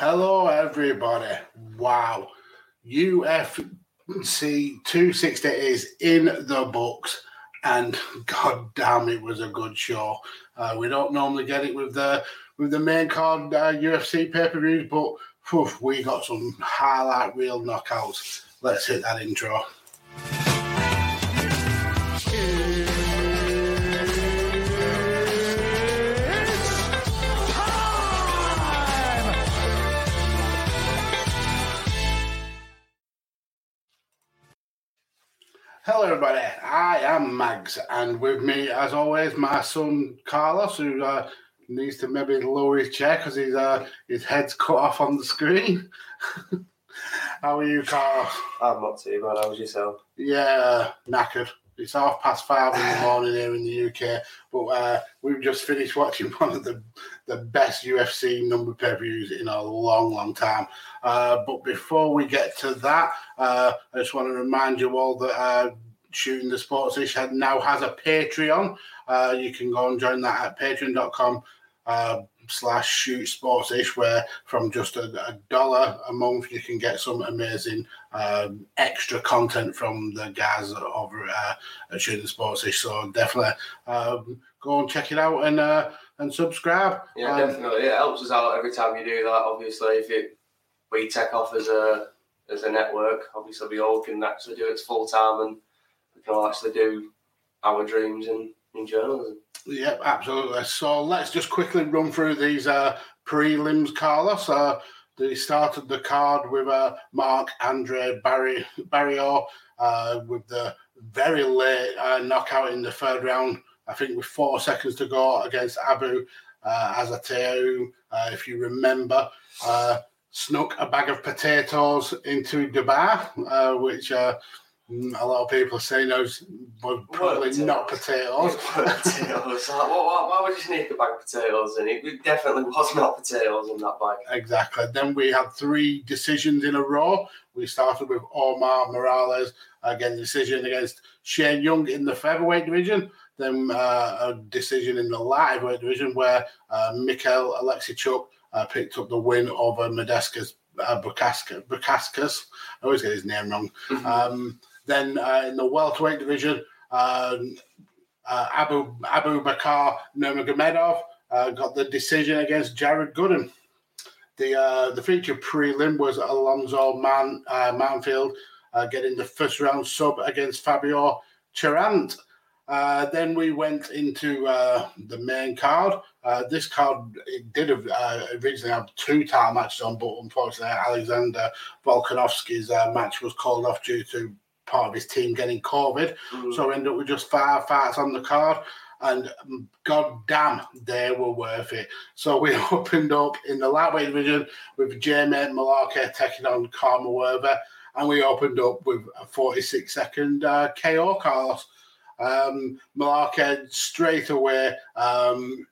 Hello, everybody. Wow. UFC 260 is in the books, and god damn, it was a good show. Uh, we don't normally get it with the with the main card uh, UFC pay per views, but whew, we got some highlight reel knockouts. Let's hit that intro. Hello, everybody. I am Mags, and with me, as always, my son Carlos, who uh, needs to maybe lower his chair because his uh, his head's cut off on the screen. How are you, Carlos? I'm not too bad. How was yourself? Yeah, knackered. It's half past five in the morning here in the UK, but uh, we've just finished watching one of the the best UFC number pay per views in a long, long time. Uh, but before we get to that, uh, I just want to remind you all that uh, Shooting the Sports Ish now has a Patreon. Uh, you can go and join that at patreon.com uh, slash shoot sports ish, where from just a, a, dollar a month, you can get some amazing um, extra content from the guys over uh, at Shooting Sports Ish. So definitely um, go and check it out and uh, and subscribe. Yeah, um, definitely. It helps us out every time you do that. Obviously, if it we take off as a as a network, obviously we all can actually do it full time and we can all actually do our dreams in, in journalism. Yep, absolutely. So let's just quickly run through these uh, prelims, Carlos. Uh, they started the card with uh, Mark Andre Barry Barriault uh, with the very late uh, knockout in the third round. I think with four seconds to go against Abu uh, Azaitar, uh, if you remember, uh, snuck a bag of potatoes into the bar, uh, which uh, a lot of people are saying those were probably not potatoes. potatoes. Like, why, why would you sneak a bag of potatoes in? It definitely was not potatoes in that bag. Exactly. Then we had three decisions in a row. We started with Omar Morales again, decision against Shane Young in the featherweight division. Then uh, a decision in the lightweight division where uh, Mikhail Oleksiejczuk uh, picked up the win over Modestas uh, Bukauskas. I always get his name wrong. Mm-hmm. Um, then uh, in the welterweight division, um, uh, Abu Abu Bakar Nurmagomedov uh, got the decision against Jared Gooden. The uh, the feature prelim was Alonzo Man uh, Menifield uh, getting the first round sub against Fabio Cherant. Uh, then we went into uh, the main card. Uh, this card it did have, uh, originally have two title matches on, but unfortunately Alexander Volkanovski's uh, match was called off due to part of his team getting COVID. Mm. So we ended up with just five fights on the card. And um, god damn, they were worth it. So we opened up in the lightweight division with Jamie Mullarkey taking on Khama Worthy. and we opened up with a 46 second uh, KO, Carlos. Um, straight away. Um,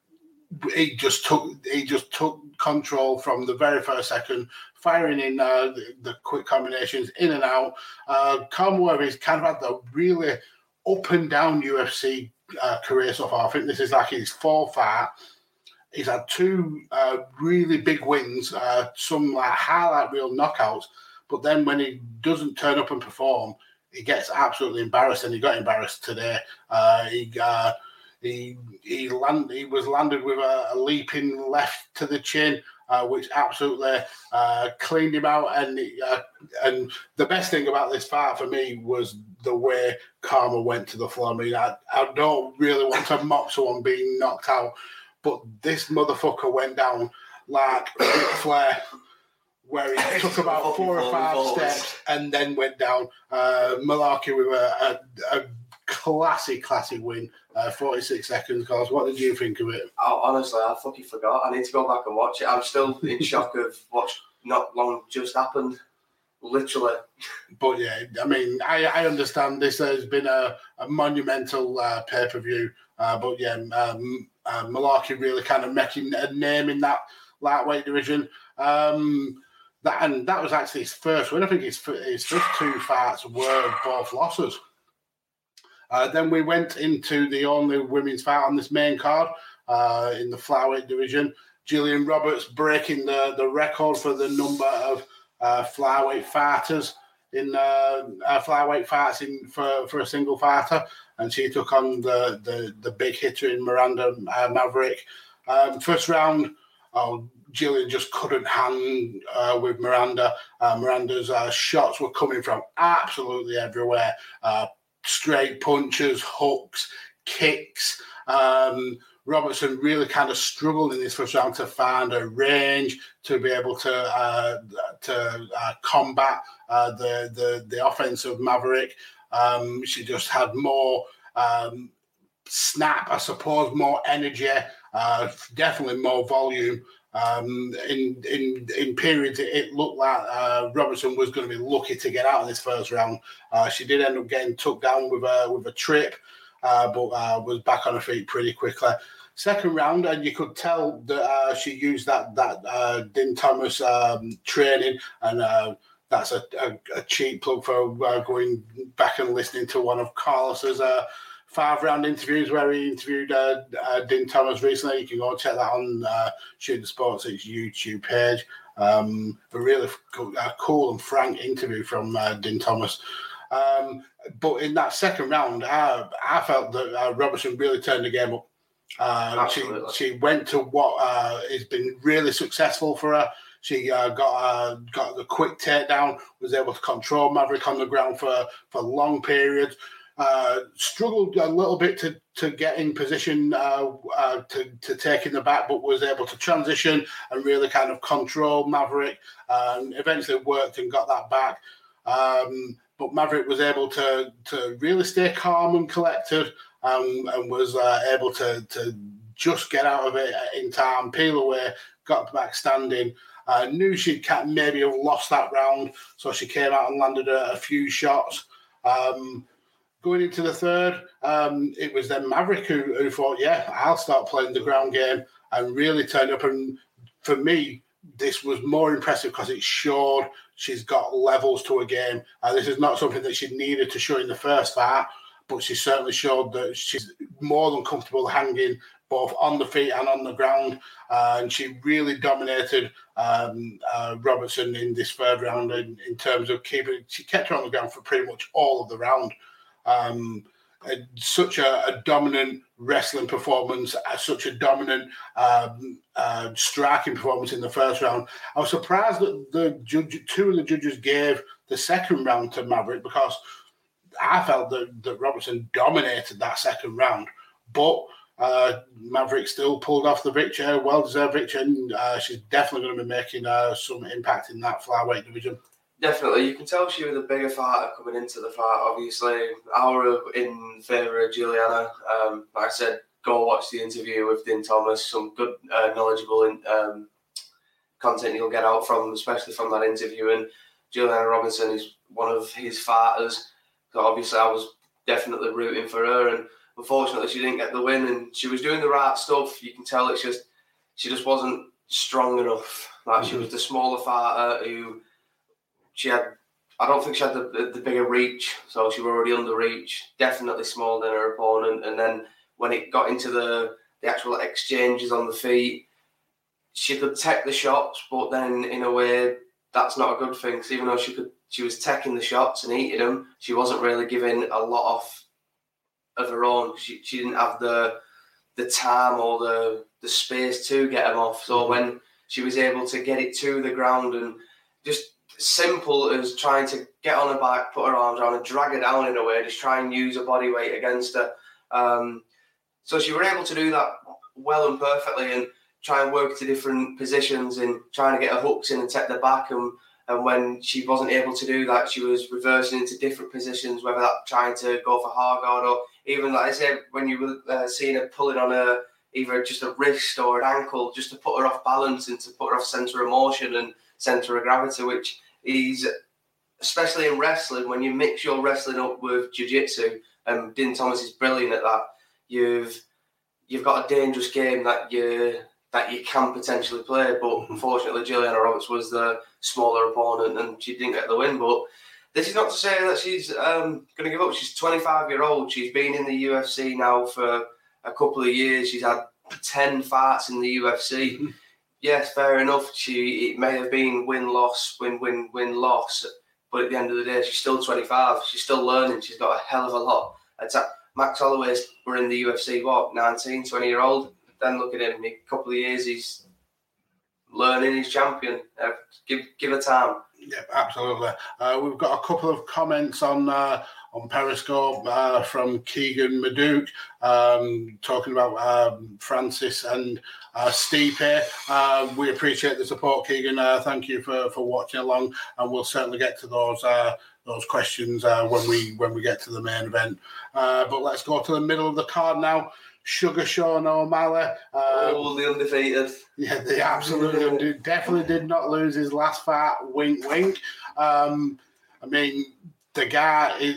he just took he just took control from the very first second, firing in uh, the, the, quick combinations in and out. Uh, Khama has kind of had the really up and down UFC uh, career so far. I think this is like his fourth fight. He's had two uh, really big wins, uh, some like highlight reel knockouts. But then when he doesn't turn up and perform, he gets absolutely embarrassed, and he got embarrassed today. Uh, he uh, he he land he was landed with a, a leaping left to the chin, uh, which absolutely uh, cleaned him out. And uh, and the best thing about this fight for me was the way Khama went to the floor. I mean, I, I don't really want to mock someone being knocked out, but this motherfucker went down like Ric Flair where he took about four or five steps and then went down. Uh, Mullarkey with a, a, a classic, classic win. Uh, 46 seconds, guys. What did you think of it? Oh, honestly, I fucking forgot. I need to go back and watch it. I'm still in shock of what's not long just happened. Literally. But yeah, I mean, I, I understand this has been a, a monumental uh, pay per view. Uh, but yeah, um, uh, Mullarkey really kind of making a name in that lightweight division. Um, that and that was actually his first win. I think his his first two fights were both losses. Uh, then we went into the only women's fight on this main card uh, in the flyweight division. Gillian Roberts breaking the, the record for the number of uh, flyweight fighters in uh, uh, flyweight fights in for, for a single fighter, and she took on the the, the big hitter in Miranda uh, Maverick. Um, first round, oh, Gillian just couldn't hang uh, with Miranda. Uh, Miranda's uh, shots were coming from absolutely everywhere uh, straight punches, hooks, kicks. Um, Robertson really kind of struggled in this first round to find a range to be able to uh, to uh, combat the, the the offense of Maverick. Um, she just had more um, snap, I suppose, more energy, uh, definitely more volume. Um, in in in periods, it looked like uh, Robertson was going to be lucky to get out of this first round. Uh, she did end up getting took down with a with a trip, uh, but uh, was back on her feet pretty quickly. Second round, and you could tell that uh, she used that that uh, Din Thomas um, training, and that's a, a, a, cheap plug for going back and listening to one of Carlos's five round interviews where he interviewed uh, uh, Din Thomas recently. You can go check that on uh, Shooting Sports' YouTube page. Um, a really cool, uh, cool, and frank interview from uh, Din Thomas. Um, but in that second round, I, I felt that uh, Robertson really turned the game up. Uh, she, she went to what uh, has been really successful for her. She uh, got uh, got the quick takedown, was able to control Maverick on the ground for for long periods. Uh, struggled a little bit to, to get in position uh, uh, to, to take in the back, but was able to transition and really kind of control Maverick and eventually worked and got that back. Um, but Maverick was able to, to really stay calm and collected um, and was uh, able to, to just get out of it in time, peel away, got back standing. Uh, knew she'd maybe have lost that round, so she came out and landed a, a few shots. Um, going into the third, um, it was then Maverick who, who thought, yeah, I'll start playing the ground game and really turned up. And for me, this was more impressive because it showed she's got levels to a game. Uh, this is not something that she needed to show in the first fight, but she certainly showed that she's more than comfortable hanging both on the feet and on the ground. Uh, and she really dominated um, uh, Robertson in this third round in, in terms of keeping. She kept her on the ground for pretty much all of the round. Um, such a, a, dominant wrestling performance, uh, such a dominant um, uh, striking performance in the first round. I was surprised that the judge, two of the judges gave the second round to Maverick because I felt that, that Robertson dominated that second round, but. Uh, Maverick still pulled off the victory, well deserved victory, and uh, she's definitely going to be making uh, some impact in that flyweight division. Definitely, you can tell she was a bigger fighter coming into the fight. Obviously, our in favour of Juliana. Um, like I said, go watch the interview with Din Thomas. Some good, uh, knowledgeable in, um, content you'll get out from, especially from that interview. And Juliana Robinson is one of his fighters. So obviously, I was definitely rooting for her, and unfortunately, she didn't get the win. And she was doing the right stuff. You can tell it's just she just wasn't strong enough. Like mm-hmm. she was the smaller fighter who she had. I don't think she had the, the, bigger reach, so she was already under reach. Definitely smaller than her opponent. And then when it got into the the actual exchanges on the feet, she could take the shots, but then in a way that's not a good thing. Because even though she could, she was taking the shots and eating them, she wasn't really giving a lot off of her own. She she didn't have the the time or the the space to get them off. So mm-hmm. when she was able to get it to the ground and just simple as trying to get on her back, put her arms around and drag her down in a way, just try and use her body weight against her. Um, so she were able to do that well and perfectly and try and work to different positions and trying to get her hooks in and take the back and and when she wasn't able to do that, she was reversing into different positions, whether that trying to go for hard guard or even like I said, when you were uh, seeing her pulling on a either just a wrist or an ankle, just to put her off balance and to put her off center of motion and center of gravity, which is especially in wrestling when you mix your wrestling up with jiu-jitsu and Din Thomas is brilliant at that you've you've got a dangerous game that you that you can potentially play. But mm-hmm. unfortunately, Juliana Roberts was the smaller opponent and she didn't get the win. But this is not to say that she's um, going to give up. She's 25 year old. She's been in the UFC now for a couple of years. She's had 10 fights in the UFC. Yes, fair enough. She it may have been win loss, win win win loss, but at the end of the day, she's still 25. She's still learning. She's got a hell of a lot. Max Holloway's were in the UFC, what, 19, 20 year old? Then look at him, a couple of years, he's learning, he's champion. Uh, give give it time. Yeah, absolutely. Uh, we've got a couple of comments on uh, on Periscope uh, from Keegan Maduke um, talking about um, Francis and uh, Stipe. Uh, we appreciate the support, Keegan. Uh, thank you for, for watching along, and we'll certainly get to those uh, those questions uh, when we when we get to the main event. Uh, but let's go to the middle of the card now. Sugar Sean O'Malley. Um, oh, the undefeated. Yeah, they absolutely definitely did not lose his last fight. Wink, wink. Um, I mean, the guy.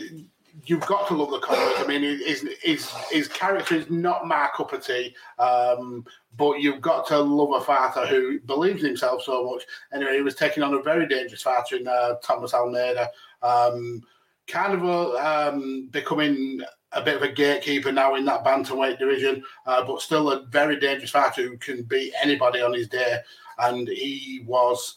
You've got to love the comments. I mean, his, his, his character is not my cup of tea, um, but you've got to love a fighter who believes in himself so much. Anyway, he was taking on a very dangerous fighter in uh, Thomas Almeida, um, kind of a, um, becoming a bit of a gatekeeper now in that bantamweight division, uh, but still a very dangerous fighter who can beat anybody on his day. And he was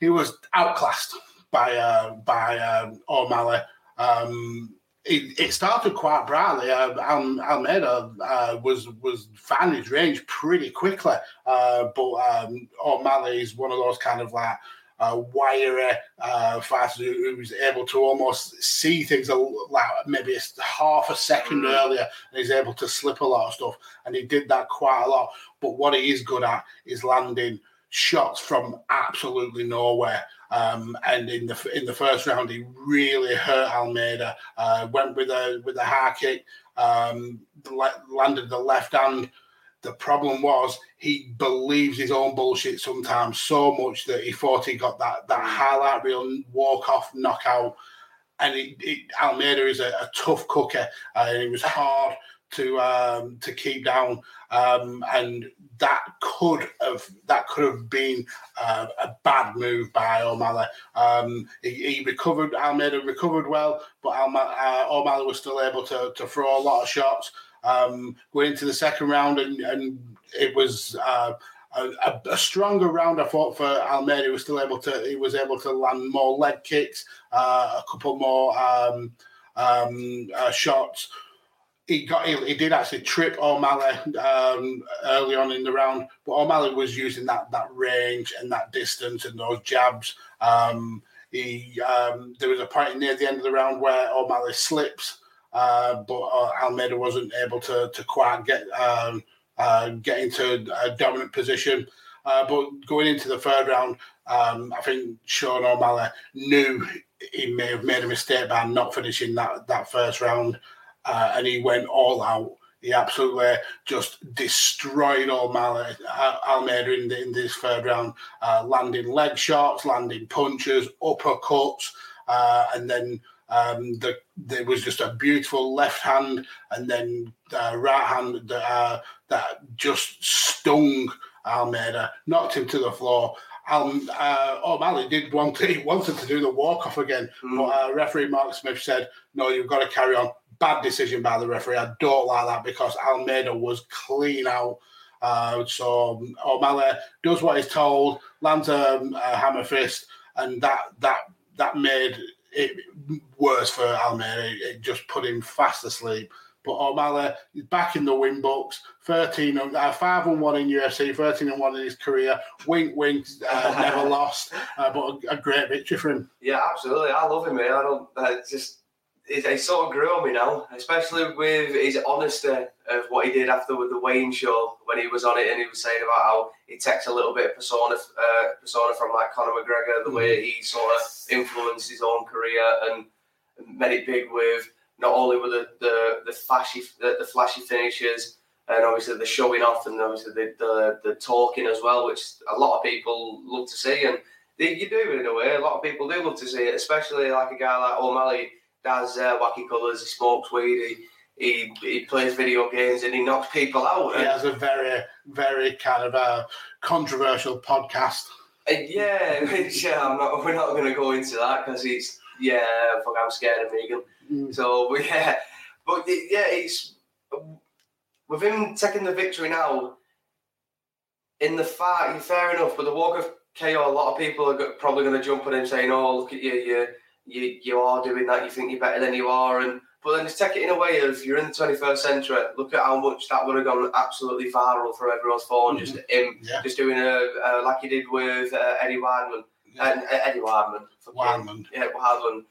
he was outclassed by uh, by um, O'Malley. Um, it, it, started quite brightly. Uh, Al, Almeida uh, was was finding his range pretty quickly, uh, but um, O'Malley is one of those kind of like uh, wiry uh, fighter who, was able to almost see things a, like maybe a half a second mm. earlier and he's able to slip a lot of stuff. And he did that quite a lot. But what he is good at is landing shots from absolutely nowhere. Um, and in the in the first round, he really hurt Almeida. Uh, went with a with a high kick, um, landed the left hand the problem was he believes his own bullshit sometimes so much that he thought he got that that highlight reel walk off knockout. And it, it, Almeida is a, a tough cooker, uh, and it was hard to um, to keep down. Um, and that could have that could have been uh, a bad move by O'Malley. Um, he, he, recovered. Almeida recovered well, but Alma, uh, O'Malley was still able to to throw a lot of shots um, going into the second round, and, and it was uh, a, a, stronger round. I thought for Almeida, he was still able to he was able to land more leg kicks, uh, a couple more um, um, uh, shots. He got he, he, did actually trip O'Malley um, early on in the round, but O'Malley was using that that range and that distance and those jabs. Um, he um, there was a point near the end of the round where O'Malley slips uh, but uh, Almeida wasn't able to to quite get um, uh, get into a dominant position. Uh, but going into the third round, um, I think Sean O'Malley knew he may have made a mistake by not finishing that that first round, uh, and he went all out. He absolutely just destroyed O'Malley, Almeida in, the, in this third round, landing leg shots, landing punches, uppercuts. uh, and then um, the, there was just a beautiful left hand and then uh, right hand that, uh, that just stung Almeida, knocked him to the floor. Um, uh, O'Malley did want to, he wanted to do the walk off again, mm. but uh, referee Mark Smith said, "No, you've got to carry on." Bad decision by the referee. I don't like that because Almeida was clean out. Uh, so O'Malley does what he's told, lands a, a hammer fist, and that that that made it worse for Almeida. It just put him fast asleep. But O'Malley is back in the win books. 13 uh, 5 and 1 in UFC, 13 and 1 in his career. Wink, wink, uh, never lost. Uh, but a, a, great victory for him. Yeah, absolutely. I love him, man. I don't, uh, just, it, sort of grew on me now, especially with his honesty of what he did after with the Wayne show when he was on it and he was saying about how he takes a little bit of persona, uh, persona from like Conor McGregor, the way he sort of influenced his own career and made it big with not only with the, the, the flashy the, the flashy finishes and obviously the showing off and obviously the, the, the talking as well, which a lot of people love to see. And you do in a way, a lot of people do love to see it, especially like a guy like O'Malley does uh, wacky colours, he smokes weed, he, he, he plays video games and he knocks people out. He has a very, very kind of a controversial podcast. Uh, yeah, yeah, I'm not, we're not going to go into that because it's, yeah, fuck, I'm scared of Megan. Mm. So yeah, but yeah, it's with him taking the victory now. In the fight, fair enough, but the walk of KO, a lot of people are probably going to jump on him saying, "Oh, look at you, you, you, you are doing that. You think you're better than you are." And but then just take it in a way of you're in the 21st century. Look at how much that would have gone absolutely viral for everyone's phone. Mm-hmm. Just him, yeah. just doing a, a, like he did with uh, Eddie Weidman, yeah. uh, Eddie Weidman, Weidman, yeah, Weidman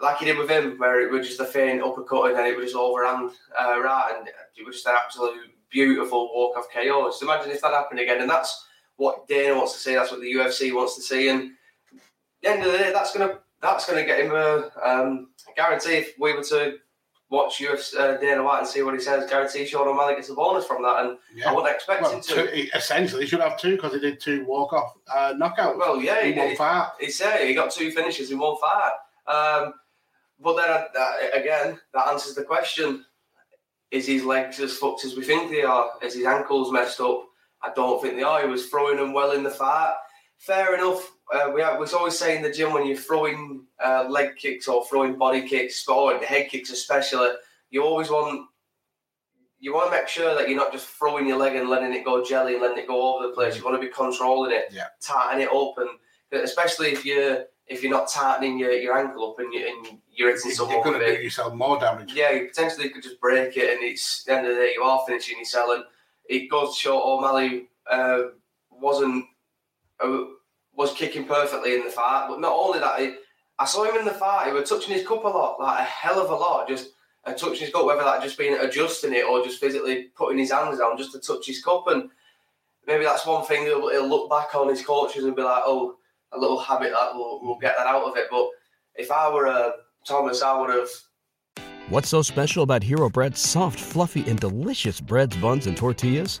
like he did with him, where it was just a faint uppercut and then it was just overhand uh, right, and it was just an absolute beautiful walk off KO. Just imagine if that happened again, and that's what Dana wants to see. That's what the UFC wants to see, and at the end of the day, that's gonna that's gonna get him a um, guarantee. If we were to watch UFC uh, Dana White and see what he says, guarantee Sean O'Malley gets a bonus from that, and yeah. I wouldn't expect well, him to. Two, essentially, he should have two because he did two walk off uh, knockouts. Well, yeah, he, one fight. He said he got two finishes in one fight. Um, but then uh, again, that answers the question: Is his legs as fucked as we think they are? Is his ankles messed up? I don't think they are. He was throwing them well in the fight. Fair enough. Uh, we was always saying in the gym when you're throwing uh, leg kicks or throwing body kicks or head kicks especially, you always want you want to make sure that you're not just throwing your leg and letting it go jelly and letting it go over the place. You want to be controlling it, yeah. tighten it up, and especially if you're if you're not tightening your, your ankle up and, you, and you're hitting someone you're going to do yourself more damage. Yeah, you potentially could just break it, and it's the end of the day you are finishing yourself. And it goes to show O'Malley uh, wasn't was kicking perfectly in the fight, but not only that, it, I saw him in the fight. He was touching his cup a lot, like a hell of a lot, just. Uh, touching his cup, whether that just being adjusting it or just physically putting his hands down just to touch his cup, and maybe that's one thing he'll, he'll look back on his coaches and be like, "Oh, a little habit that we'll, we'll get that out of it. But if I were a uh, Thomas, I would have. What's so special about Hero Bread's soft, fluffy, and delicious breads, buns, and tortillas?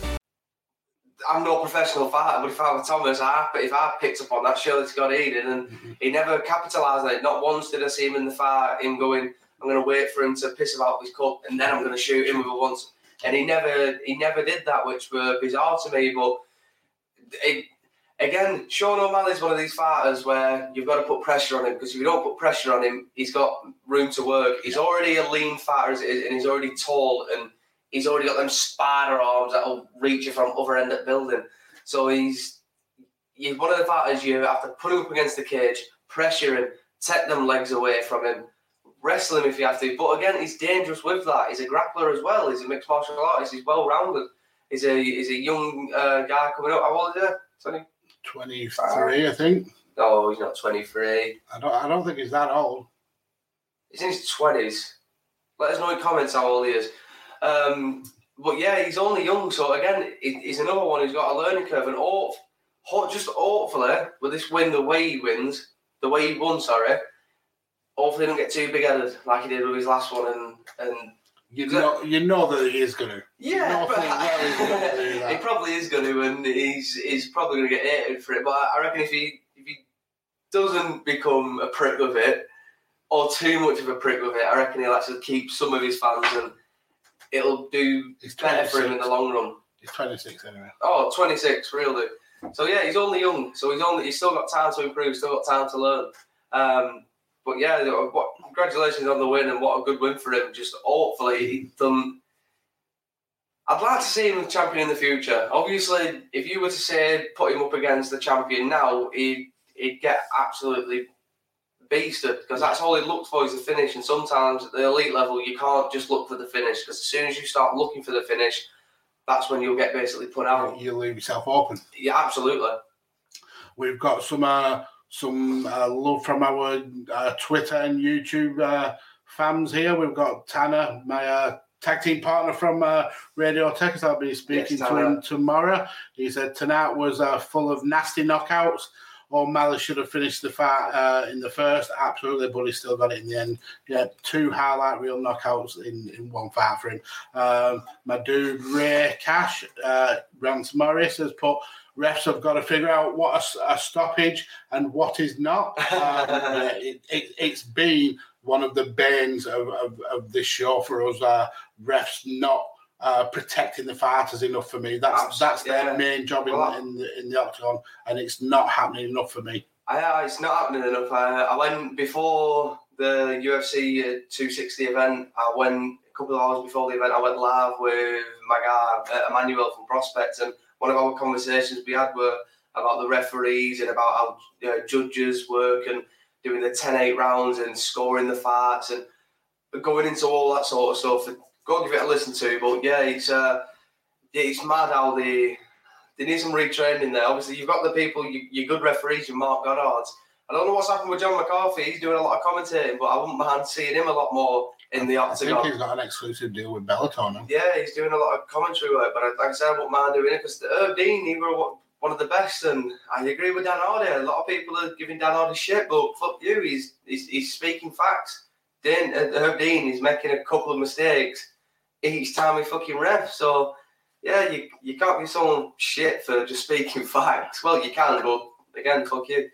I'm no professional fighter, but if I were Thomas, I, if I picked up on that, surely it's got Eden, and mm-hmm. he never capitalised on it. Not once did I see him in the fight, him going, I'm going to wait for him to piss about his cup, and then I'm going to shoot him with a once. And he never, he never did that, which were bizarre to me. But it, again, Sean O'Malley's one of these fighters where you've got to put pressure on him because if you don't put pressure on him, he's got room to work. He's already a lean fighter as it is, and he's already tall, and he's already got them spider arms that'll reach you from other end of the building. So he's he's one of the fighters you have to put him up against the cage, pressure him, take them legs away from him, wrestle him if you have to. But again, he's dangerous with that. He's a grappler as well. He's a mixed martial artist. He's well rounded. He's a he's a young uh, guy coming up. How old is he? 20? 23, I think. No, he's not 23. I don't, I don't think he's that old. He's in his 20s. Let us know in comments how old he is. Um, but yeah, he's only young, so again, he's another one who's got a learning curve. And hope, just hopefully, with this win, the way he wins, the way he won, sorry, hopefully, he don't get too big headed like he did with his last one. And and you know, you know that he is going to. Yeah, but, he probably is going to, and he's he's probably going to get hated for it. But I reckon if he if he doesn't become a prick with it, or too much of a prick with it, I reckon he'll actually keep some of his fans and it'll do better for him in the long run. He's 26 anyway. Oh, 26, really. So yeah, he's only young, so he's only he's still got time to improve, still got time to learn. Um, but yeah, what, congratulations on the win and what a good win for him. Just hopefully done. I'd like to see him champion in the future. Obviously, if you were to say put him up against the champion now, he'd, he'd get absolutely beasted because that's all he looks for is the finish. And sometimes at the elite level, you can't just look for the finish because as soon as you start looking for the finish, that's when you'll get basically put out. You leave yourself open. Yeah, absolutely. We've got some uh, some uh, love from our uh, Twitter and YouTube uh, fans here. We've got Tanner, my uh, tag team partner from uh, Radio Tech. I'll be speaking yes, to him tomorrow. He said tonight was uh, full of nasty knockouts. O'Malley should have finished the fight uh, in the first, absolutely, but he still got it in the end. Yeah, two highlight reel knockouts in, in one fight for him. Um, my dude Ray Cash, uh, Rance Morris has put refs have got to figure out what a, a stoppage and what is not. Um, it, has it, been one of the banes of, of, of this show for us, uh, refs not uh, protecting the fighters enough for me. That's that's their yeah. main job in, well, in, the, in the octagon, and it's not happening enough for me. Uh, it's not happening enough. Uh, I went before the UFC 260 event. I went a couple of hours before the event. I went live with my guy uh, Emmanuel from Prospect, and one of our conversations we had were about the referees and about how you know, judges work and doing the 10-8 rounds and scoring the fights and going into all that sort of stuff go give it a listen to. But yeah, it's uh, it's mad how they they need some retraining there. Obviously, you've got the people, you, your good referees, your Marc Goddard's. I don't know what's happened with John McCarthy. He's doing a lot of commentating, but I wouldn't mind seeing him a lot more in the octagon. I think he's got an exclusive deal with Bellator now. Yeah, he's doing a lot of commentary work, but like I said, I wouldn't mind doing it because Herb Dean, he were one of the best, and I agree with Dan Hardy. A lot of people are giving Dan Hardy shit, but fuck you, he's he's, he's speaking facts. Dan, uh, Herb Dean is making a couple of mistakes each time we fucking ref. So yeah, you you can't be so shit for just speaking facts. Well, you can, but again, fuck you.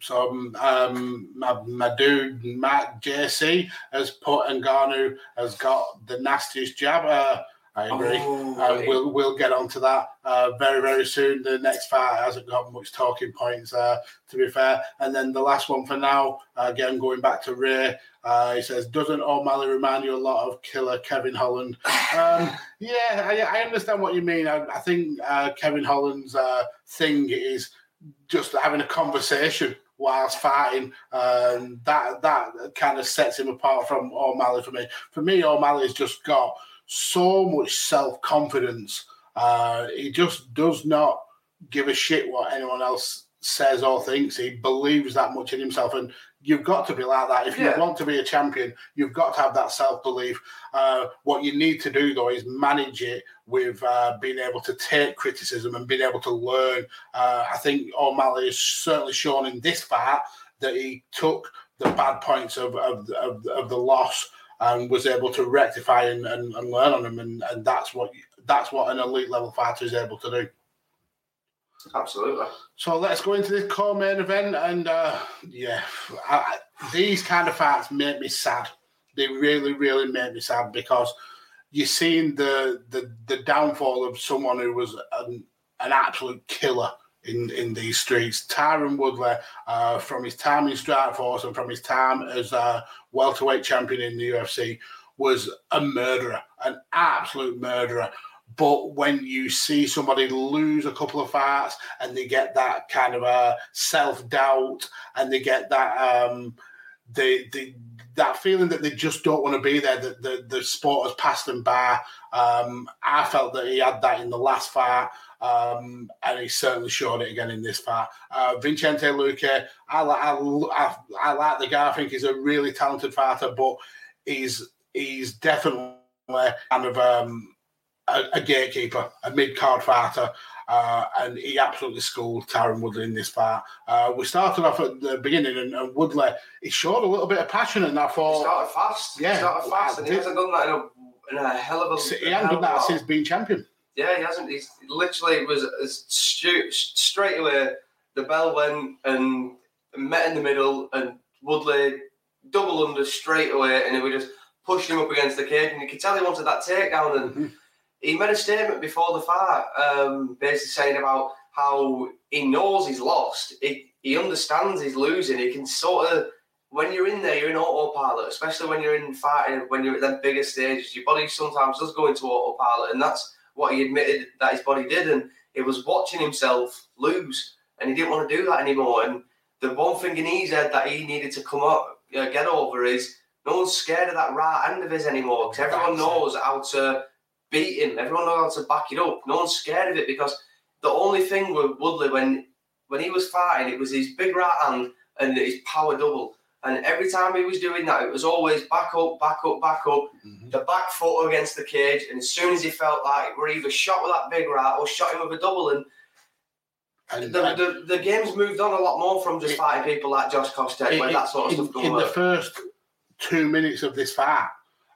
So um, my, my dude Matt JC has put Ngannou has got the nastiest jab. Uh, I agree. Oh, uh, we'll we'll get onto that uh, very very soon. The next fight hasn't got much talking points, uh, to be fair. And then the last one for now, again going back to Ray. Uh, he says, "Doesn't O'Malley remind you a lot of Killer Kevin Holland?" Um, yeah, I, I, understand what you mean. I, I think uh, Kevin Holland's uh, thing is just having a conversation whilst fighting. Um, that that kind of sets him apart from O'Malley for me. For me, O'Malley's just got so much self confidence. Uh, he just does not give a shit what anyone else says or thinks. He believes that much in himself, and you've got to be like that. If yeah. you want to be a champion, you've got to have that self belief. Uh, what you need to do though is manage it with uh, being able to take criticism and being able to learn. Uh, I think O'Malley has certainly shown in this fight that he took the bad points of, of, of, of the loss and was able to rectify and, and, and learn on them, and, and that's what that's what an elite level fighter is able to do. Absolutely. So let's go into this core main event, and uh, yeah, I, these kind of fights make me sad. They really, really make me sad because you're seeing the the, the downfall of someone who was an, an absolute killer in, in these streets. Tyron Woodley, uh, from his time in Strikeforce and from his time as a welterweight champion in the UFC, was a murderer, an absolute murderer. But when you see somebody lose a couple of fights and they get that kind of a self doubt and they get that um, they, they that feeling that they just don't want to be there, that the, the sport has passed them by. Um, I felt that he had that in the last fight. Um, and he certainly showed it again in this fight. Uh, Vicente Luque, I, I, I, I, like the guy. I think he's a really talented fighter, but he's he's definitely kind of um, a, a gatekeeper, a mid card fighter. Uh, and he absolutely schooled Tyron Woodley in this fight. Uh, we started off at the beginning, and, and, Woodley he showed a little bit of passion, and I thought he started fast. Yeah, he started fast, and he hasn't done that in a, in a hell of a. He hasn't done that since being champion. Yeah, he hasn't. He's literally it was stu- straight away. The bell went and met in the middle, and Woodley double under straight away, and he was just pushing him up against the cage, and you could tell he wanted that takedown. And mm-hmm. He made a statement before the fight, um, basically saying about how he knows he's lost. He, he understands he's losing. He can sort of when you're in there, you're in autopilot, especially when you're in fighting, when you're at the bigger stages. Your body sometimes does go into autopilot, and that's what he admitted that his body did. And it was watching himself lose, and he didn't want to do that anymore. And the one thing in his head that he needed to come up, uh, get over is no one's scared of that right hand of his anymore because everyone knows how to beat him. Everyone knows how to back it up. No one's scared of it because the only thing with Woodley when when he was fighting, it was his big right hand and his power double. And every time he was doing that, it was always back up, back up, back up, mm-hmm. the back foot against the cage. And as soon as he felt like we're either shot with that big right or shot him with a double, and and, the, the, the, game's moved on a lot more from just it, fighting people like Josh Koscheck, where that sort of in, stuff In work. the first two minutes of this fight,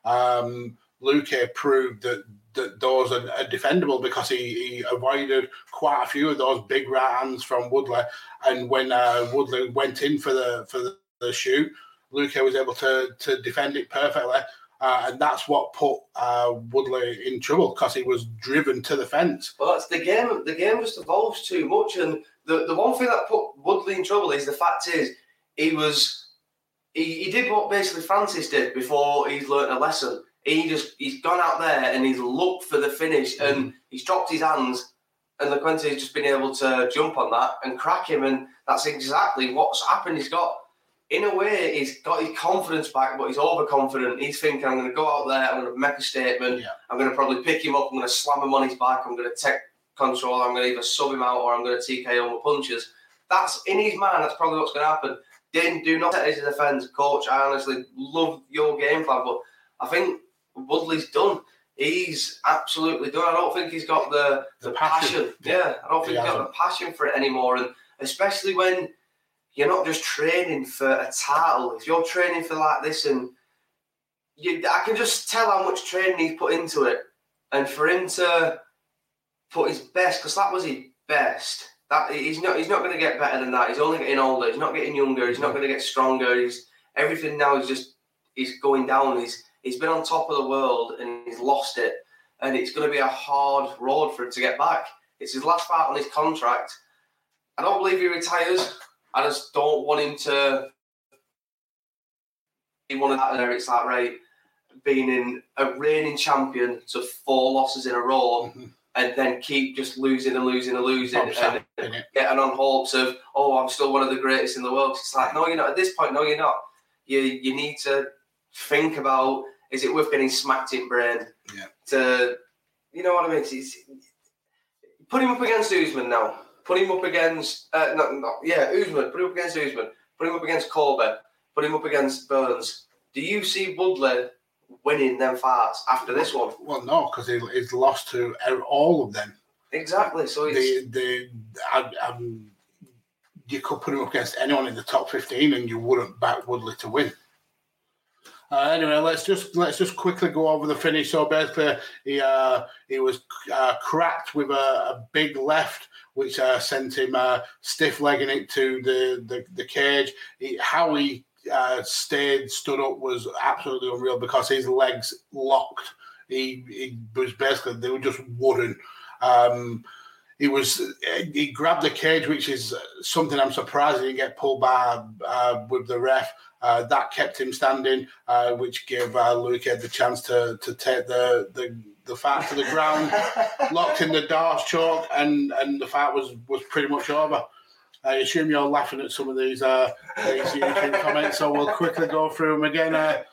um, Luque proved that, those are, are defendable because he, he, avoided quite a few of those big right hands from Woodley. And when uh, Woodley went in for the for the, the shoot, Luque was able to to defend it perfectly. Uh, and that's what put uh, Woodley in trouble because he was driven to the fence. Well, that's the game. The game just evolves too much, and the, the one thing that put Woodley in trouble is the fact is he was he, he did what basically Francis did before he's learned a lesson. He just he's gone out there and he's looked for the finish mm. and he's dropped his hands, and LeQuente's just been able to jump on that and crack him, and that's exactly what's happened. He's got in a way, he's got his confidence back, but he's overconfident. He's thinking, I'm going to go out there, I'm going to make a statement, yeah. I'm going to probably pick him up, I'm going to slam him on his back, I'm going to take control, I'm going to either sub him out or I'm going to TKO him with punches. That's in his mind, that's probably what's going to happen. Didn't do not set his defence, coach. I honestly love your game plan, but I think Woodley's done. He's absolutely done. I don't think he's got the, the, the passion. passion. Yeah, I don't think he he's got the passion for it anymore. And especially when you're not just training for a title. If you're training for like this, and you, I can just tell how much training he's put into it, and for him to put his best, because that was his best. That he's not. He's not going to get better than that. He's only getting older. He's not getting younger. He's not mm-hmm. going to get stronger. He's everything now is just. He's going down. He's he's been on top of the world and he's lost it, and it's going to be a hard road for him to get back. It's his last fight on his contract. I don't believe he retires. I just don't want him to be one of that there. It's like right, being in a reigning champion to four losses in a row. Mm-hmm. And then keep just losing and losing and losing, and getting on hopes of, oh, I'm still one of the greatest in the world. It's like, no, you're not. At this point, no, you're not. You you need to think about: is it worth getting smacked in brain? Yeah. To, you know what I mean? It's, put him up against Usman now put him up against, uh, no, no, yeah, Usman, put him up against Usman, put him up against Colby, put him up against Burns. Do you see Woodley winning them fights after this one? Well, no, because he, he's lost to all of them. Exactly. So the the I, um, you could put him up against anyone in the top fifteen, and you wouldn't back Woodley to win. Uh, anyway, let's just let's just quickly go over the finish. So basically, he uh, he was uh, cracked with a, a, big left, which uh, sent him uh, stiff legging it to the the, the cage. He, how he uh, stayed stood up was absolutely unreal because his legs locked. He, he was basically they were just wooden. Um, he was he grabbed the cage, which is something I'm surprised he didn't get pulled by uh, with the ref. Uh, that kept him standing, uh, which gave uh, Luque the chance to to take the the, the fight to the ground, locked in the D'Arce choke, and and the fight was was pretty much over. I assume you're laughing at some of these uh, these YouTube comments, so we'll quickly go through them again. Uh,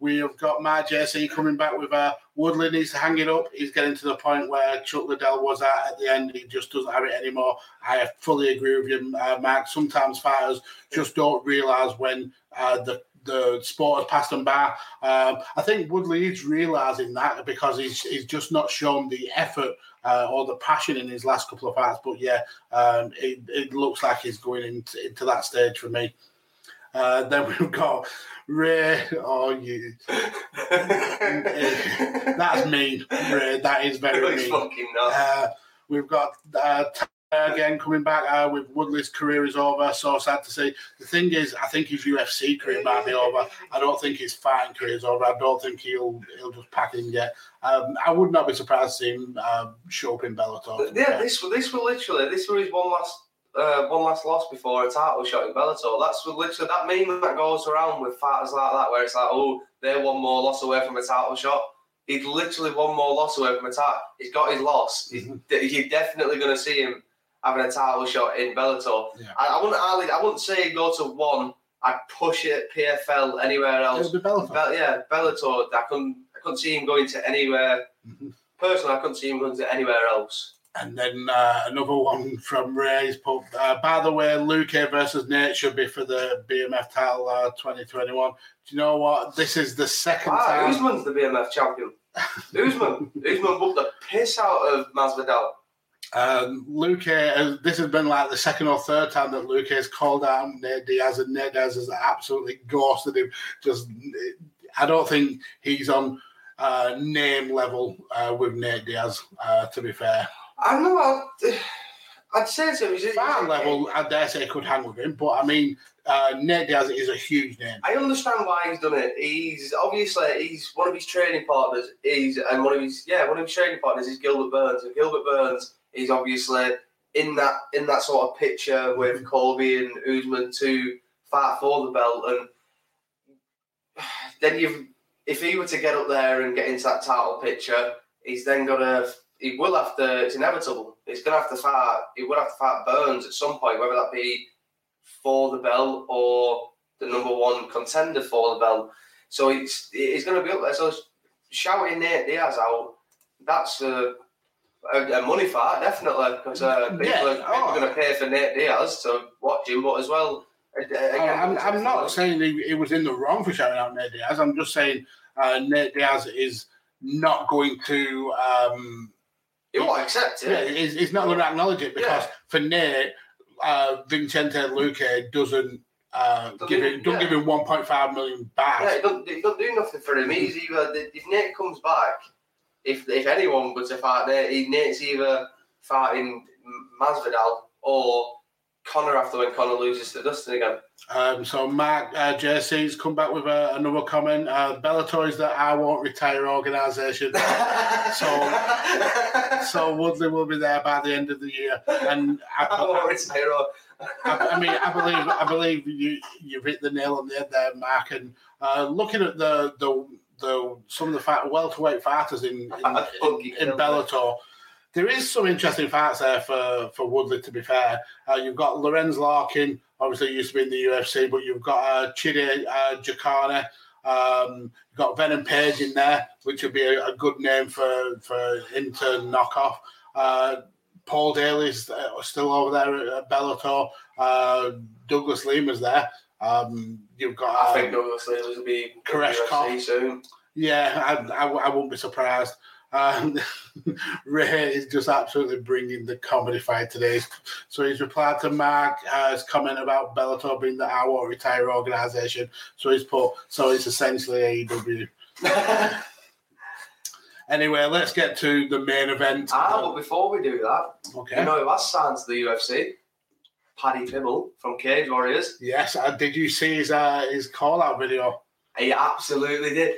we have got Matt JC coming back with a uh, Woodley needs to hang it up. He's getting to the point where Chuck Liddell was at at the end. He just doesn't have it anymore. I fully agree with you, uh, Mark. Sometimes fighters just don't realise when uh, the the sport has passed them by. Um, I think Woodley is realising that because he's he's just not shown the effort uh, or the passion in his last couple of fights. But yeah, um, it, it looks like he's going into, into that stage for me. Uh, then we've got Ray. Oh, you. That's mean, Ray. That is very It's mean. fucking. Uh, we've got uh, again coming back uh, with Woodley's career is over. So sad to see. The thing is, I think his UFC career might be over. I don't think his fighting career is over. I don't think he'll he'll just pack in yet. Um, I would not be surprised to see him uh, show up in Bellator. to Yeah, this this was literally this was his one last uh, one last loss before a title shot in Bellator. That's literally that meme that goes around with fighters like that, where it's like, oh, they're one more loss away from a title shot. He's literally one more loss away from a title. He's got his loss. He's, You're definitely going to see him having a title shot in Bellator. Yeah. I, I wouldn't, I, I wouldn't say go to one. I'd push it PFL anywhere else. Be Bellator. Bell, yeah, Bellator. I couldn't, I couldn't see him going to anywhere. Mhm. Personally, I couldn't see him going to anywhere else. And then uh, another one from Ray's put, uh, by the way, Luke versus Nate should be for the BMF title uh, 2021. Do you know what? This is the second Ah, time. Usman's the BMF champion. Usman, Usman whooped the piss out of Masvidal. Um, Luke, uh, this has been like the second or third time that Luke has called out Nate Diaz, and Nate Diaz has absolutely ghosted him. Just, I don't think he's on uh, name level uh, with Nate Diaz. Uh, to be fair, I know. I'd, I'd say so. He's, fan level, I dare say, could hang with him. But I mean, uh, Nate Diaz is a huge name. I understand why he's done it. He's obviously he's one of his training partners. He's and one of his yeah one of his training partners is Gilbert Burns, and Gilbert Burns is obviously in that in that sort of picture with Colby and Usman to fight for the belt. And then you've if he were to get up there and get into that title picture, he's then got to he will have to. It's inevitable. He's going to have to fight. He will have to fight Burns at some point, whether that be for the belt or the number one contender for the belt. So it's it's going to be up there. So shouting Nate Diaz out, that's a, a, a money fight, definitely, because uh, people, Yeah, are, people oh. are going to pay for Nate Diaz to watch him, but as well. again, I'm, I'm not saying he, he was in the wrong for shouting out Nate Diaz. I'm just saying uh, Nate Diaz is not going to. Um, He won't accept yeah, it. he's, he's not going to acknowledge it because Yeah. for Nate, uh, Vincente Luque doesn't uh, Doesn't give him don't yeah. give him 1.5 million back. Yeah, he don't, he don't do nothing for him. He's either if Nate comes back, if if anyone was to fight Nate, he- Nate's either fighting Masvidal or Conor after when Conor loses to Dustin again. Um, so Mark uh, JC's come back with uh, another comment. Uh, Bellator is the I won't retire organisation. so so Woodley will be there by the end of the year, and I, I won't retire. I, I mean, I believe I believe you you've hit the nail on the head there, Mark. And uh, looking at the the the some of the fight, welterweight fighters in in, in, in Bellator, there is some interesting fights there for for Woodley. To be fair, uh, you've got Lorenz Larkin, obviously used to be in the UFC, but you've got uh, Chidi uh, Jacane. Um, you've got Venom Page in there, which would be a, a good name for for him to knock off. Uh, Paul Daley's uh, still over there at Bellator. Uh, Douglas Lima's there. Um, you've got. I um, think Douglas will be Koresh Koff. soon. yeah, I, I, I won't be surprised. Um, Ray is just absolutely bringing the comedy fight today. So he's replied to Mark uh, his comment about Bellator being the I Won't Retire organisation. So he's put, so it's essentially AEW. Anyway, let's get to the main event. ah, but before we do that, okay. you know who has signed to the UFC? Paddy Pimblett from Cage Warriors. Yes, uh, did you see his uh, his call out video? He absolutely did.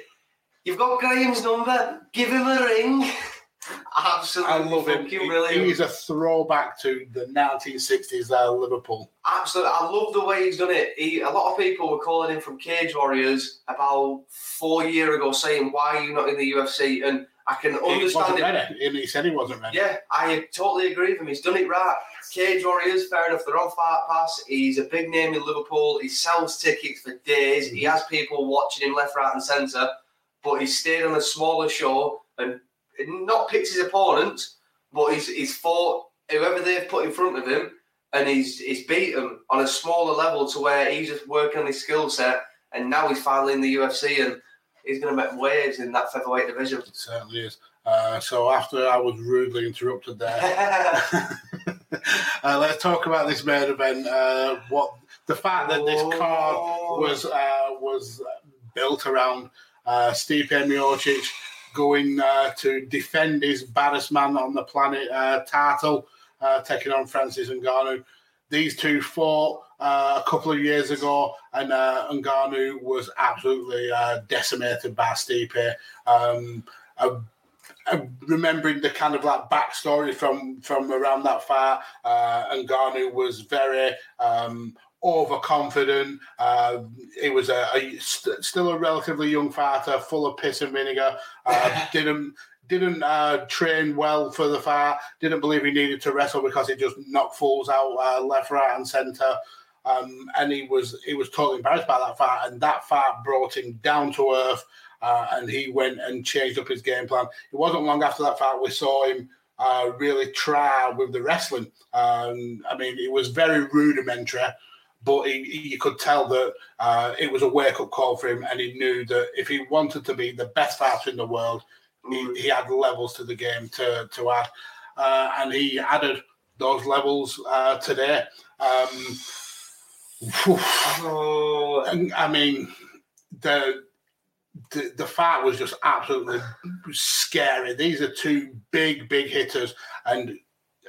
You've got Graham's number. Give him a ring. Absolutely I love him. He- brilliant. He's a throwback to the 1960s uh, Liverpool. Absolutely, I love the way he's done it. He, a lot of people were calling him from Cage Warriors about four year ago, saying, "Why are you not in the UFC?" And I can He understand wasn't it. he said he wasn't ready. Yeah, I totally agree with him. He's done it right. Cage Warriors, fair enough. They're on Fight Pass. He's a big name in Liverpool. He sells tickets for days. He has people watching him left, right, and centre. But he's stayed on a smaller show and not picked his opponent, but he's he's fought whoever they've put in front of him, and he's he's beat them on a smaller level to where he's just working on his skill set. and now he's finally in the UFC, and he's going to make waves in that featherweight division. It certainly is. Uh, so after I was rudely interrupted there, uh, let's talk about this main event. Uh, what the fact that this card was uh, was built around uh, Stipe Miocic going uh, to defend his baddest man on the planet, uh, Tartle, uh, taking on Francis Ngannou. These two fought a couple of years ago, and uh, Ngannou was absolutely decimated by Stipe. Um, remembering the kind of like backstory from from around that fight, uh, Ngannou was very um, overconfident. Uh, he was a, a st- still a relatively young fighter, full of piss and vinegar. Uh, didn't didn't uh, train well for the fight. Didn't believe he needed to wrestle because he just knocked fools out uh, left, right, and centre. Um, and he was he was totally embarrassed by that fight, and that fight brought him down to earth. Uh, and he went and changed up his game plan. It wasn't long after that fight we saw him uh, really try with the wrestling. Um, I mean, it was very rudimentary, but he, he- you could tell that uh, it was a wake up call for him, and he knew that if he wanted to be the best fighter in the world, he, he had levels to the game to, to add. Uh, and he added those levels uh, today. Um, Oh, and, I mean, the, the the fight was just absolutely scary. These are two big, big hitters, and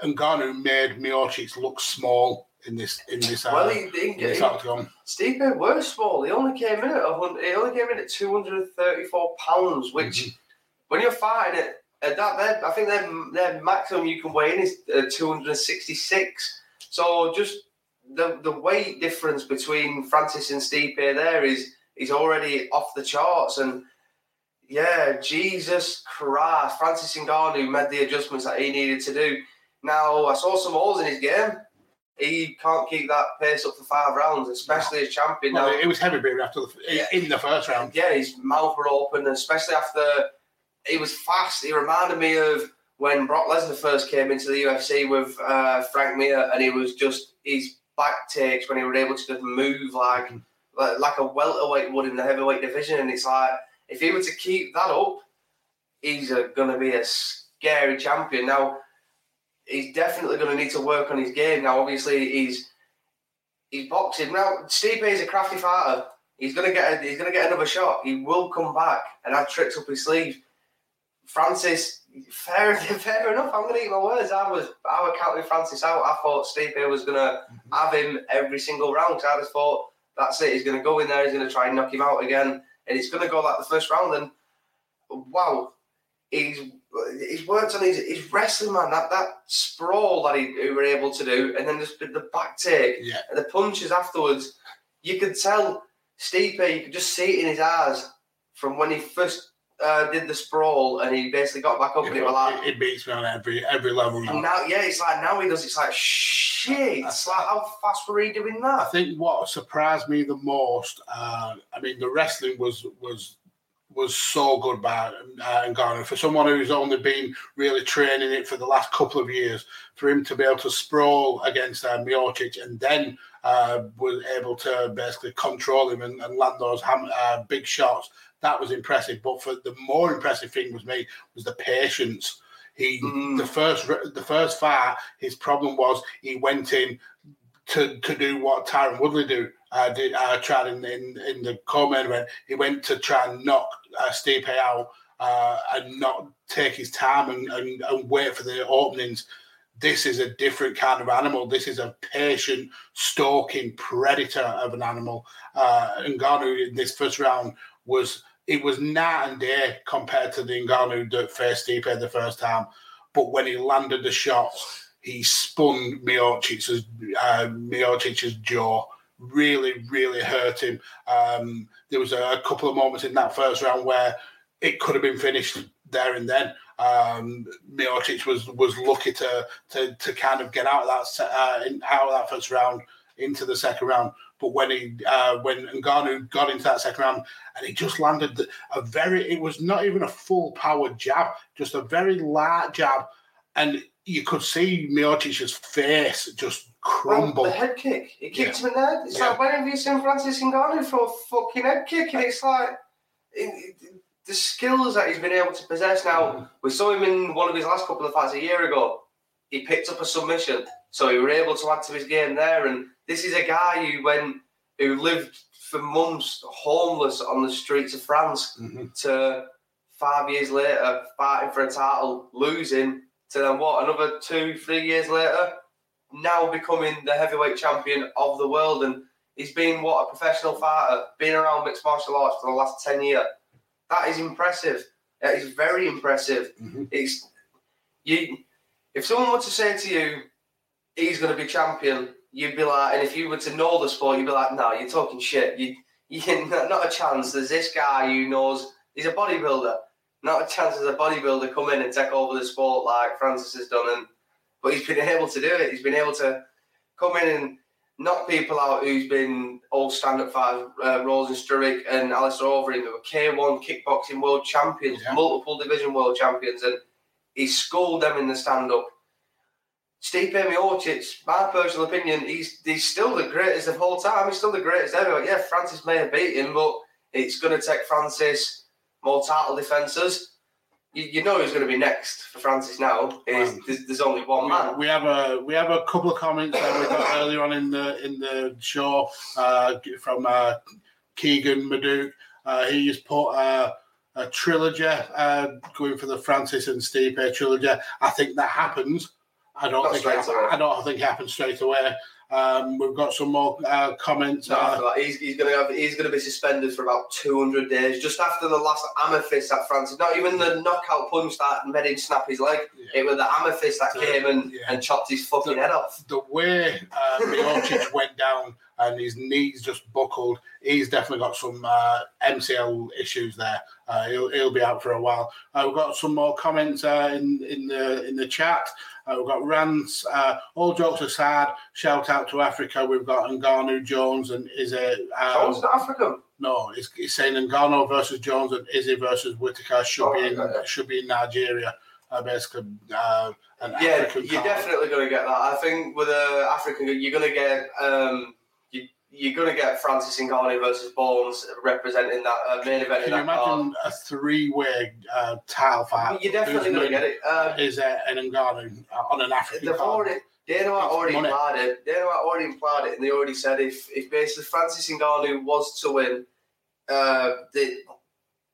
Ngannou made Miocic look small in this in this, uh, well, he, this he, octagon. Stipe was small. He only came in at hundred, he only came in at two hundred and thirty-four pounds, which when you're fighting at, at that, I think their their maximum you can weigh in is uh, two hundred and sixty-six. So just the the weight difference between Francis and Stipe there is is already off the charts, and yeah, Jesus Christ, Francis Ngannou made the adjustments that he needed to do. Now I saw some holes in his game. He can't keep that pace up for five rounds, especially as champion. Well, now, it was heavy beer after the, Yeah. in the first round. yeah, his mouth were open, and especially after he was fast. He reminded me of when Brock Lesnar first came into the UFC with uh, Frank Mir, and he was just his back takes when he was able to just move like like, like a welterweight would in the heavyweight division. And it's like if he were to keep that up, he's going to be a scary champion. Now he's definitely going to need to work on his game. Now, obviously, he's he's boxing now. Stipe is a crafty fighter. He's gonna get a, he's gonna get another shot. He will come back and have tricks up his sleeve. Francis, fair fair enough. I'm gonna eat my words. I was I was counting Francis out. I thought Stipe was gonna have him every single round. 'cause I just thought that's it. He's gonna go in there. He's gonna try and knock him out again, and it's gonna go like the first round. And wow, he's he's worked on his, his wrestling man. That that sprawl that he, he were able to do, and then just the back take Yeah. and the punches afterwards, you could tell Stipe, you could just see it in his eyes from when he first uh, did the sprawl and he basically got back up and it was like, It, it beats me on every every level now. now, yeah, it's like now he does, it's like, shit, it's like, how fast were he doing that? I think what surprised me the most, uh, I mean, the wrestling was was was so good by uh, Ngannou. For someone who's only been really training it for the last couple of years, for him to be able to sprawl against uh, Miocic and then uh, was able to basically control him and, and land those ham- uh, big shots, that was impressive. But for the more impressive thing was me was the patience. He Mm. the first the first fight, his problem was he went in to to do what Tyron Woodley do. Uh, tried in, in in the co-main event. He went to try and knock uh, Stipe out uh, and not take his time and, and, and wait for the openings. This is a different kind of animal. This is a patient, stalking predator of an animal. Uh, Ngannou in this first round was it was night and day compared to the Ngannou that faced Stipe the first time. But when he landed the shots, he spun Miocic's uh, Miocic's jaw. Really, really hurt him. Um, there was a, couple of moments in that first round where it could have been finished there and then. Um, Miocic was was lucky to to to kind of get out of that uh, in, out of that first round into the second round. But when he uh, when Ngannou got into that second round and he just landed a very it was not even a full power jab, just a very light jab, and you could see Miocic's face just crumble. The head kick. It kicked Yeah. him in the head. It's Yeah. like, when have you seen Francis Ngannou throw a fucking head kick? And it's like, it, it- the skills that he's been able to possess now. Mm-hmm. We saw him in one of his last couple of fights a year ago. He picked up a submission, so he were able to add to his game there. And this is a guy who went, who lived for months homeless on the streets of France Mhm. to five years later fighting for a title, losing to then what another two, three years later, now becoming the heavyweight champion of the world. And he's been what a professional fighter, been around mixed martial arts for the last ten years. That is impressive. That is very impressive. Mhm. It's you. If someone were to say to you, "He's going to be champion," you'd be like, and if you were to know the sport, you'd be like, "No, you're talking shit. You, you not a chance." There's this guy who knows he's a bodybuilder. Not a chance as a bodybuilder come in and take over the sport like Francis has done, and but he's been able to do it. He's been able to come in and knock people out who's been all stand-up fighters, uh, Rozenstruik and Alistair Overeem, who were K1 kickboxing world champions, Yeah. multiple division world champions, and he schooled them in the stand-up. Stipe Miocic, my personal opinion, he's he's still the greatest of all time. He's still the greatest ever. Yeah, Francis may have beat him, but it's going to take Francis more title defences. You, you know who's going to be next for Francis now. Is Wow. there's, there's only one man. We have a we have a couple of comments that we got earlier on in the in the show uh, from uh, Keegan Madouk. Uh, he's put uh, a trilogy uh, going for the Francis and Stipe trilogy. I think that happens. I don't Not think away. I don't think it happens straight away. Um, we've got some more uh, comments. No, Uh, he's, he's going to have he's going to be suspended for about 200 days just after the last amethyst that Francis. Not even the knockout punch that made him snap his leg. Yeah. It was the amethyst that The- came and, yeah. and chopped his fucking head off. the way uh, Miocic went down and his knees just buckled, he's definitely got some uh, MCL issues there. Uh, he'll, he'll be out for a while. Uh, we've got some more comments uh, in in the in the chat. Uh, we've got rants. Uh, all jokes aside, shout out to Africa. We've got Ngannou Jones and Izzy. Jones Um, not African. no, it's, it's saying Ngannou versus Jones and Izzy versus Whittaker should be in Oh, should be in Nigeria. Uh, basically, uh, Yeah, African you're card. definitely going to get that. I think with a African, you're going to get um, you're going to get Francis Ngannou versus Bones representing that uh, main event Can you that card. imagine a three-way uh, title fight? You're definitely going to get it. Um, Is uh, an Ngannou uh, on an African They've card? already Dana White already money. implied it. Dana White already implied it, and they already said if if basically Francis Ngannou was to win, uh, they,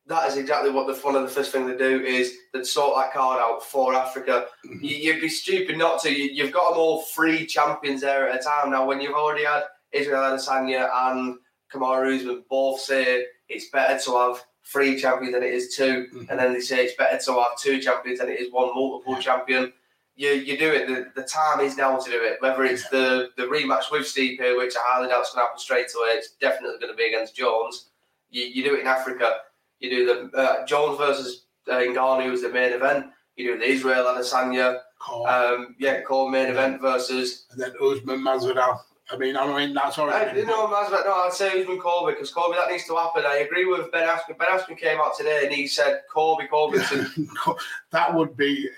that is exactly what the one of the first thing they do is they'd sort that card out for Africa. Mhm. You, you'd be stupid not to. You, you've got them all three champions there at a time now. When you've already had Israel Adesanya and Kamaru Usman both say it's better to have three champions than it is 2 Mhm. and then they say it's better to have two champions than it is one multiple Yeah. champion you, you do it. The, the time is now to do it. Whether it's the, the rematch with Stipe, which I highly doubt is going to happen straight away, it's definitely going to be against Jones. You, you do it in Africa. You do the uh, Jones versus uh, Ngannou is the main event. You do the Israel Adesanya, Call. um, yeah, called main event versus. and then Usman Masvidal. I mean, I mean that's I, already. you know, Masvidal, no, I'd say Usman Colby because Colby that needs to happen. I agree with Ben Askren. Ben Askren came out today and he said Colby Colbinson. that would be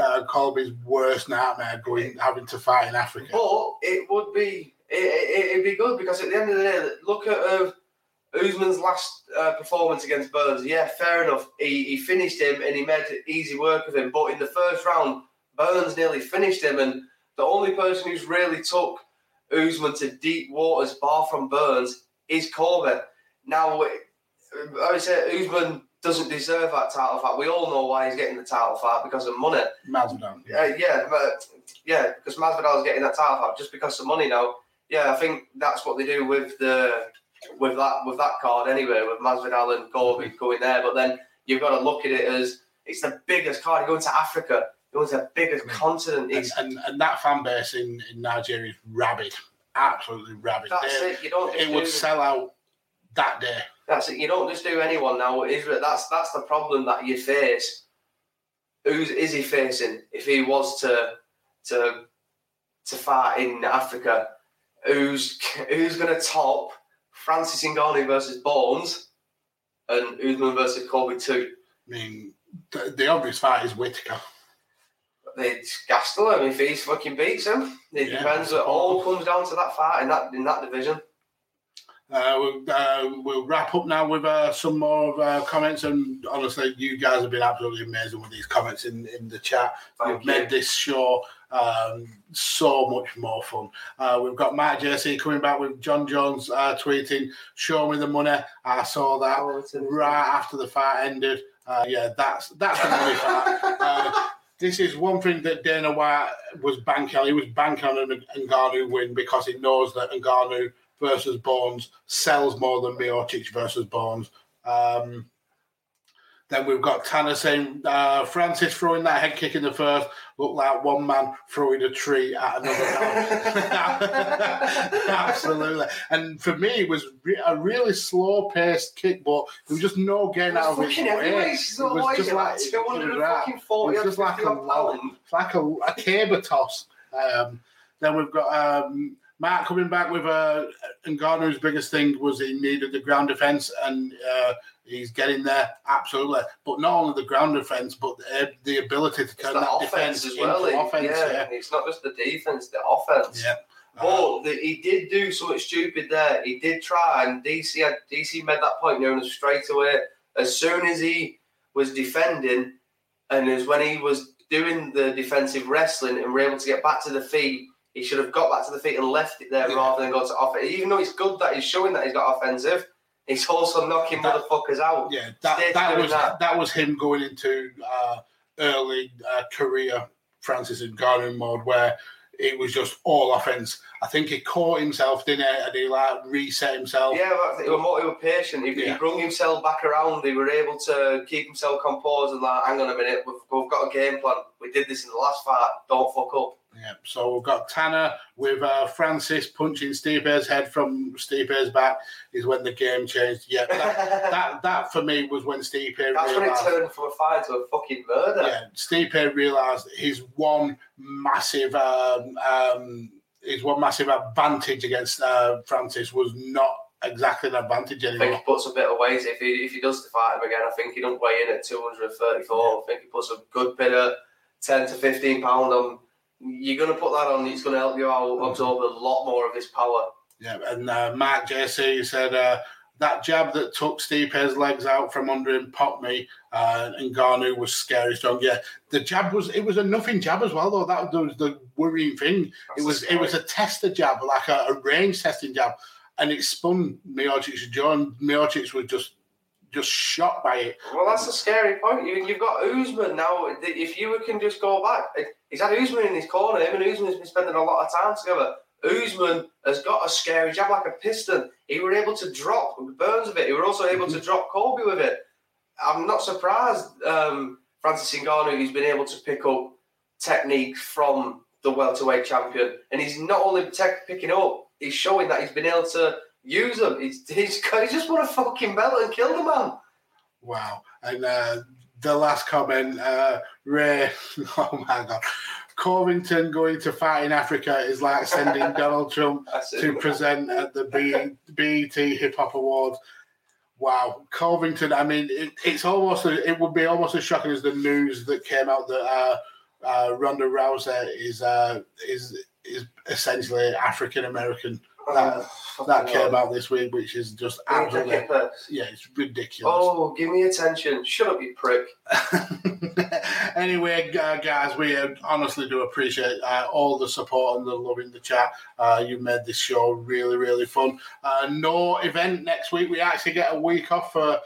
uh, Colby's worst nightmare going having to fight in Africa. But it would be it, it, it'd be good because at the end of the day, look at uh, Usman's last uh, performance against Burns. Yeah, fair enough. He, he finished him and he made easy work of him. But in the first round, Burns nearly finished him, and the only person who's really took Usman to deep waters, bar from Burns, is Corbett. Now, I would say Usman doesn't deserve that title fight. We all know why he's getting the title fight because of money. Masvidal. Uh, yeah, but yeah, because Masvidal is getting that title fight just because of money now. Yeah, I think that's what they do with the with that with that card anyway, with Masvidal and Colby going there. But then you've got to look at it as it's the biggest card. You're going to Africa. You're going to the biggest continent. and, and, and that fan base in, in Nigeria is rabid, absolutely rabid. that's They- it. You don't. It would sell out that day. That's it. You don't just do anyone now. Israel. That's that's the problem that you face. Who's is he facing if he was to to to fight in Africa? Who's who's going to top Francis Ngannou versus Bones and Usman versus Colby too? I mean, the, the obvious fight is Whittaker. It's Gastelum if he fucking beats him. It Yeah. depends. It all comes down to that fight in that in that division. Uh, we'll, uh, we'll wrap up now with uh, some more of, uh, comments. And honestly, you guys have been absolutely amazing with these comments in, in the chat. Thank You've you. made this show um, so much more fun. Uh, we've got Matt JC coming back with Jon Jones uh, tweeting, "Show me the money." I saw that Oh, right after the fight ended. Uh, yeah, that's that's the money fight. This is one thing that Dana White was banking on. He was banking on an Ngannou win because he knows that Ngannou versus Bones sells more than Miocic versus Bones. Um, then we've got Tanner saying uh, Francis throwing that head kick in the first looked like one man throwing a tree at another man. Absolutely. And for me, it was a really slow paced kick, but there was just no gain out of it. fucking heavyweight. Was just it, like- it was 240 right. It was just like a pound. Like a, a caber toss. Um, then we've got um, Mark coming back with uh, Ngannou's biggest thing was he needed the ground defense, and uh, he's getting there absolutely. But not only the ground defense, but the, the ability to turn that offense defense as well. into offense. yeah, Yeah, it's not just the defense, the offense. yeah. But the, he did do something stupid there. He did try, and DC had DC made that point known as straight away. As soon as he was defending, and as when he was doing the defensive wrestling and were able to get back to the feet, he should have got back to the feet and left it there Yeah. rather than go to offense. Even though it's good that he's showing that he's got offensive, he's also knocking That- motherfuckers out. yeah, that, Stay that was that. that. was him going into uh, early uh, career Francis and Ngannou mode where it was just all offense. I think he caught himself, didn't he? And he like reset himself. Yeah, but he was more he was patient. He, Yeah. he brung himself back around. He were able to keep himself composed and like, hang on a minute, we've, we've got a game plan. We did this in the last fight. Don't fuck up. Yeah, so we've got Tanner with uh, Francis punching Stipe's head from Stipe's back is when the game changed. Yeah, that, that, that for me was when Stipe That's when it turned from a fight to a fucking murder. Yeah, Stipe realised his one massive um, um, his one massive advantage against uh, Francis was not exactly an advantage I think he puts a bit of weight. If he if he does fight him again, I think he don't weigh in at 234. I think he puts a good bit of 10 to 15 pound on. You're going to put that on, it's going to help you out absorb a lot more of his power. Yeah, and uh, Mark JC said uh, that jab that took Stipe's legs out from under him popped me, uh, and Ngannou was scary strong. Yeah, the jab was it was a nothing jab as well though. That was the worrying thing. it was it was a tester jab, like a, a range testing jab, and it spun Miocic's jaw, and Miocic was just just shocked by it. Well, that's a scary point. You, you've got Usman now. If you can just go back, he's had Usman in his corner. Him and Usman's been spending a lot of time together. Usman has got a scary jab like a piston. He were able to drop Burns with it. He were also able to drop Colby with it. I'm not surprised um, Francis Ngannou he's been able to pick up technique from the welterweight champion, and he's not only tech picking up, he's showing that he's been able to use them. He's, he's, he's just won a fucking belt and killed a man. Wow. And uh, the last comment, uh, Ray, oh my God. Covington going to fight in Africa is like sending Donald Trump to present at the B- BET Hip Hop Awards. Wow, Covington. I mean, it, it's almost it would be almost as shocking as the news that came out that uh, uh, Ronda Rousey is uh, is is essentially African American. That, that came out this week, which is just absolutely yeah, it's ridiculous. Oh, give me attention. Shut up, you prick. anyway, uh, guys, we uh, honestly do appreciate uh, all the support and the love in the chat. Uh, you made this show really, really fun. Uh, no event next week. We actually get a week off for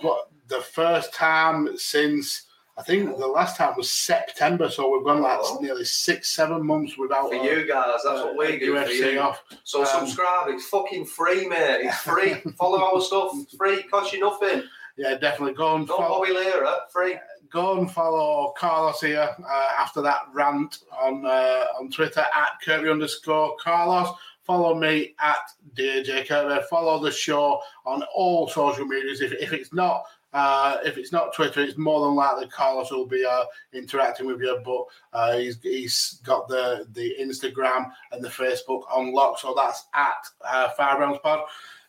what, the first time since I think the last time was September. So we've gone like Oh. nearly six, seven months without For uh, you guys, that's what we do UFC you. off. So Um, subscribe. It's fucking free, mate. It's free. Follow our stuff. It's free. Cost you nothing. Yeah, definitely go and follow. Bobby Lira. Free. go and follow Carlos here uh, after that rant on uh, on Twitter at Kirkby underscore Carlos. Follow me at DJ Kirkby. Follow the show on all social medias. If, if it's not uh, if it's not Twitter, it's more than likely Carlos will be uh, interacting with you. But uh, he's, he's got the the Instagram and the Facebook on lock, so that's at uh, Five Rounds Pod.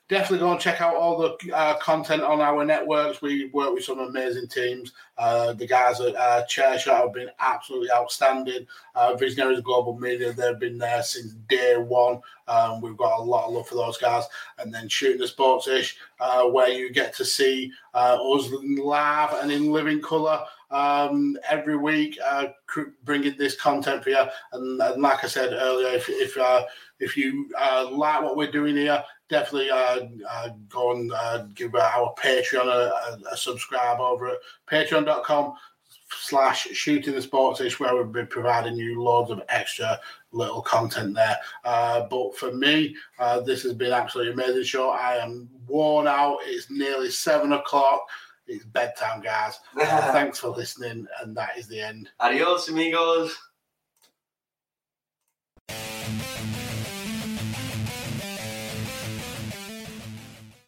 Definitely go and check out all the uh, content on our networks. We work with some amazing teams. Uh, the guys at uh, Chairshot have been absolutely outstanding. Uh, Visionaries Global Media, they've been there since day one. Um, we've got a lot of love for those guys. And then Shooting the Sports Ish, uh, where you get to see uh, us live and in living colour um, every week, uh, bringing this content for you. And, and, like I said earlier, if if uh, if you uh, like what we're doing here, definitely uh, uh, go and uh, give our Patreon a, a, a, subscribe over at patreon.com slash shooting the sports sportsish where we'll be providing you loads of extra little content there. Uh, but for me, uh, this has been absolutely amazing show. I am worn out. It's nearly seven o'clock. It's bedtime, guys. Uh, thanks for listening, and that is the end. Adios, amigos.